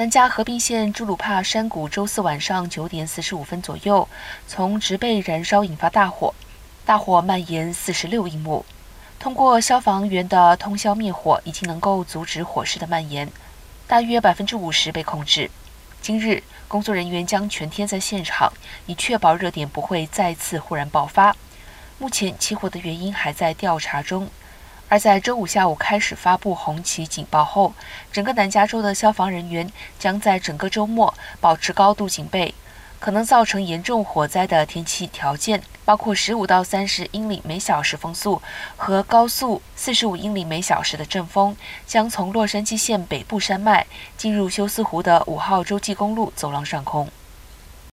南加河滨县朱鲁帕山谷周四晚上九点四十五分左右，从植被燃烧引发大火，大火蔓延四十六英亩。通过消防员的通宵灭火，已经能够阻止火势的蔓延，大约百分之五十被控制。今日，工作人员将全天在现场，以确保热点不会再次忽然爆发。目前起火的原因还在调查中。而在周五下午开始发布红旗警报后，整个南加州的消防人员将在整个周末保持高度警备。可能造成严重火灾的天气条件包括十五到三十英里每小时风速和高速四十五英里每小时的阵风，将从洛杉矶县北部山脉进入休斯湖的五号洲际公路走廊上空。